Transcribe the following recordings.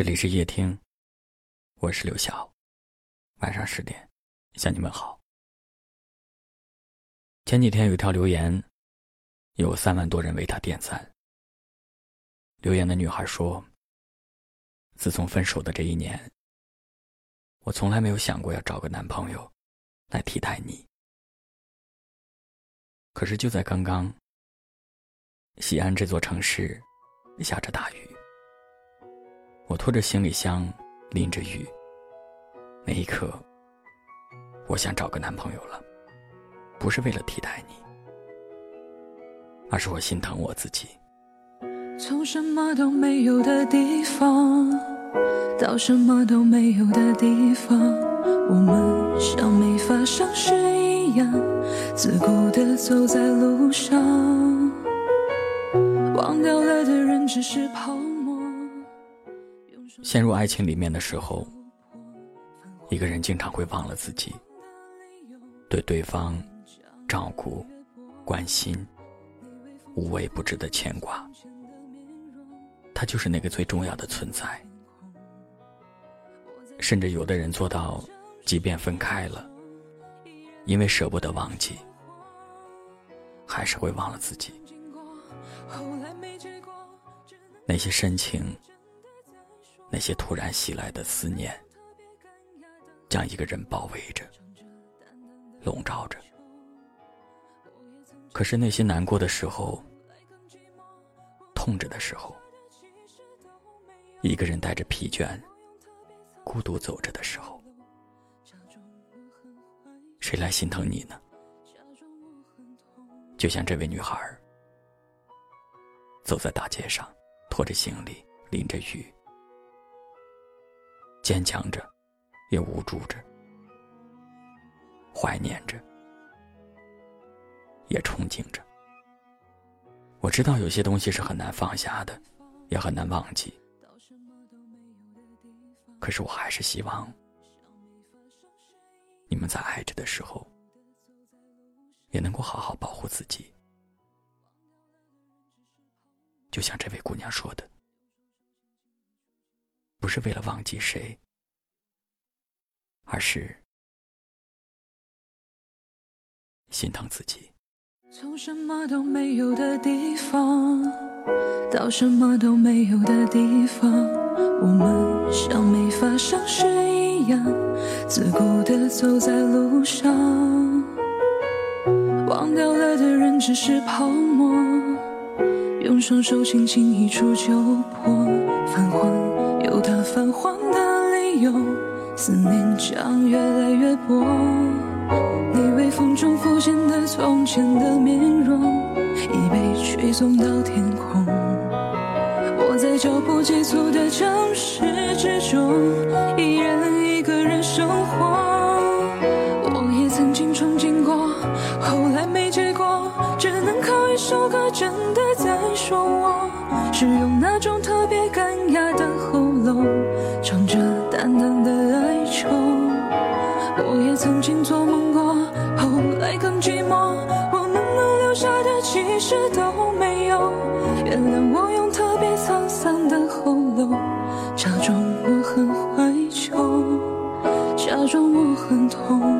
这里是夜听，我是刘晓。晚上十点，向你们好。前几天有一条留言，有三万多人为他点赞。留言的女孩说：“自从分手的这一年，我从来没有想过要找个男朋友来替代你。可是就在刚刚，西安这座城市下着大雨。”我拖着行李箱，淋着雨。那一刻，我想找个男朋友了，不是为了替代你，而是我心疼我自己。从什么都没有的地方，到什么都没有的地方，我们像没发生事一样，自顾地走在路上，忘掉了的人只是泡沫。陷入爱情里面的时候，一个人经常会忘了自己，对对方照顾、关心，无微不至的牵挂，他就是那个最重要的存在。甚至有的人做到，即便分开了，因为舍不得忘记，还是会忘了自己。那些深情。那些突然袭来的思念，将一个人包围着、笼罩着。可是那些难过的时候、痛着的时候，一个人带着疲倦、孤独走着的时候，谁来心疼你呢？就像这位女孩，走在大街上，拖着行李，淋着雨。坚强着，也无助着，怀念着，也憧憬着。我知道有些东西是很难放下的，也很难忘记。可是我还是希望，你们在爱着的时候，也能够好好保护自己。就像这位姑娘说的。不是为了忘记谁，而是心疼自己。从什么都没有的地方，到什么都没有的地方，我们像没发生事一样，自顾地走在路上。忘掉了的人只是泡沫，用双手轻轻一触就破，泛黄。有他泛黄的理由，思念将越来越薄。你微风中浮现的从前的面容，已被吹送到天空。我在脚步急促的城市之中，一人一个人生活。我也曾经憧憬过，后来没结果，只能靠一首歌真的在说我，是用那种淡淡的哀愁，我也曾经做梦过，后来更寂寞。我能够留下的其实都没有。原谅我用特别沧桑的喉咙，假装我很怀旧，假装我很痛。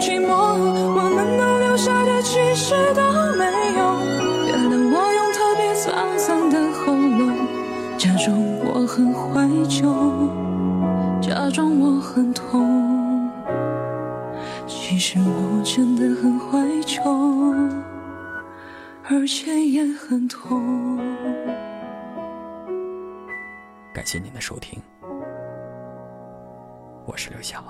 寂寞，我们能留下的其实都没有。原谅我用特别沧桑的喉咙，假装我很怀旧，假装我很痛。其实我真的很怀旧，而且也很痛。感谢您的收听，我是刘晓。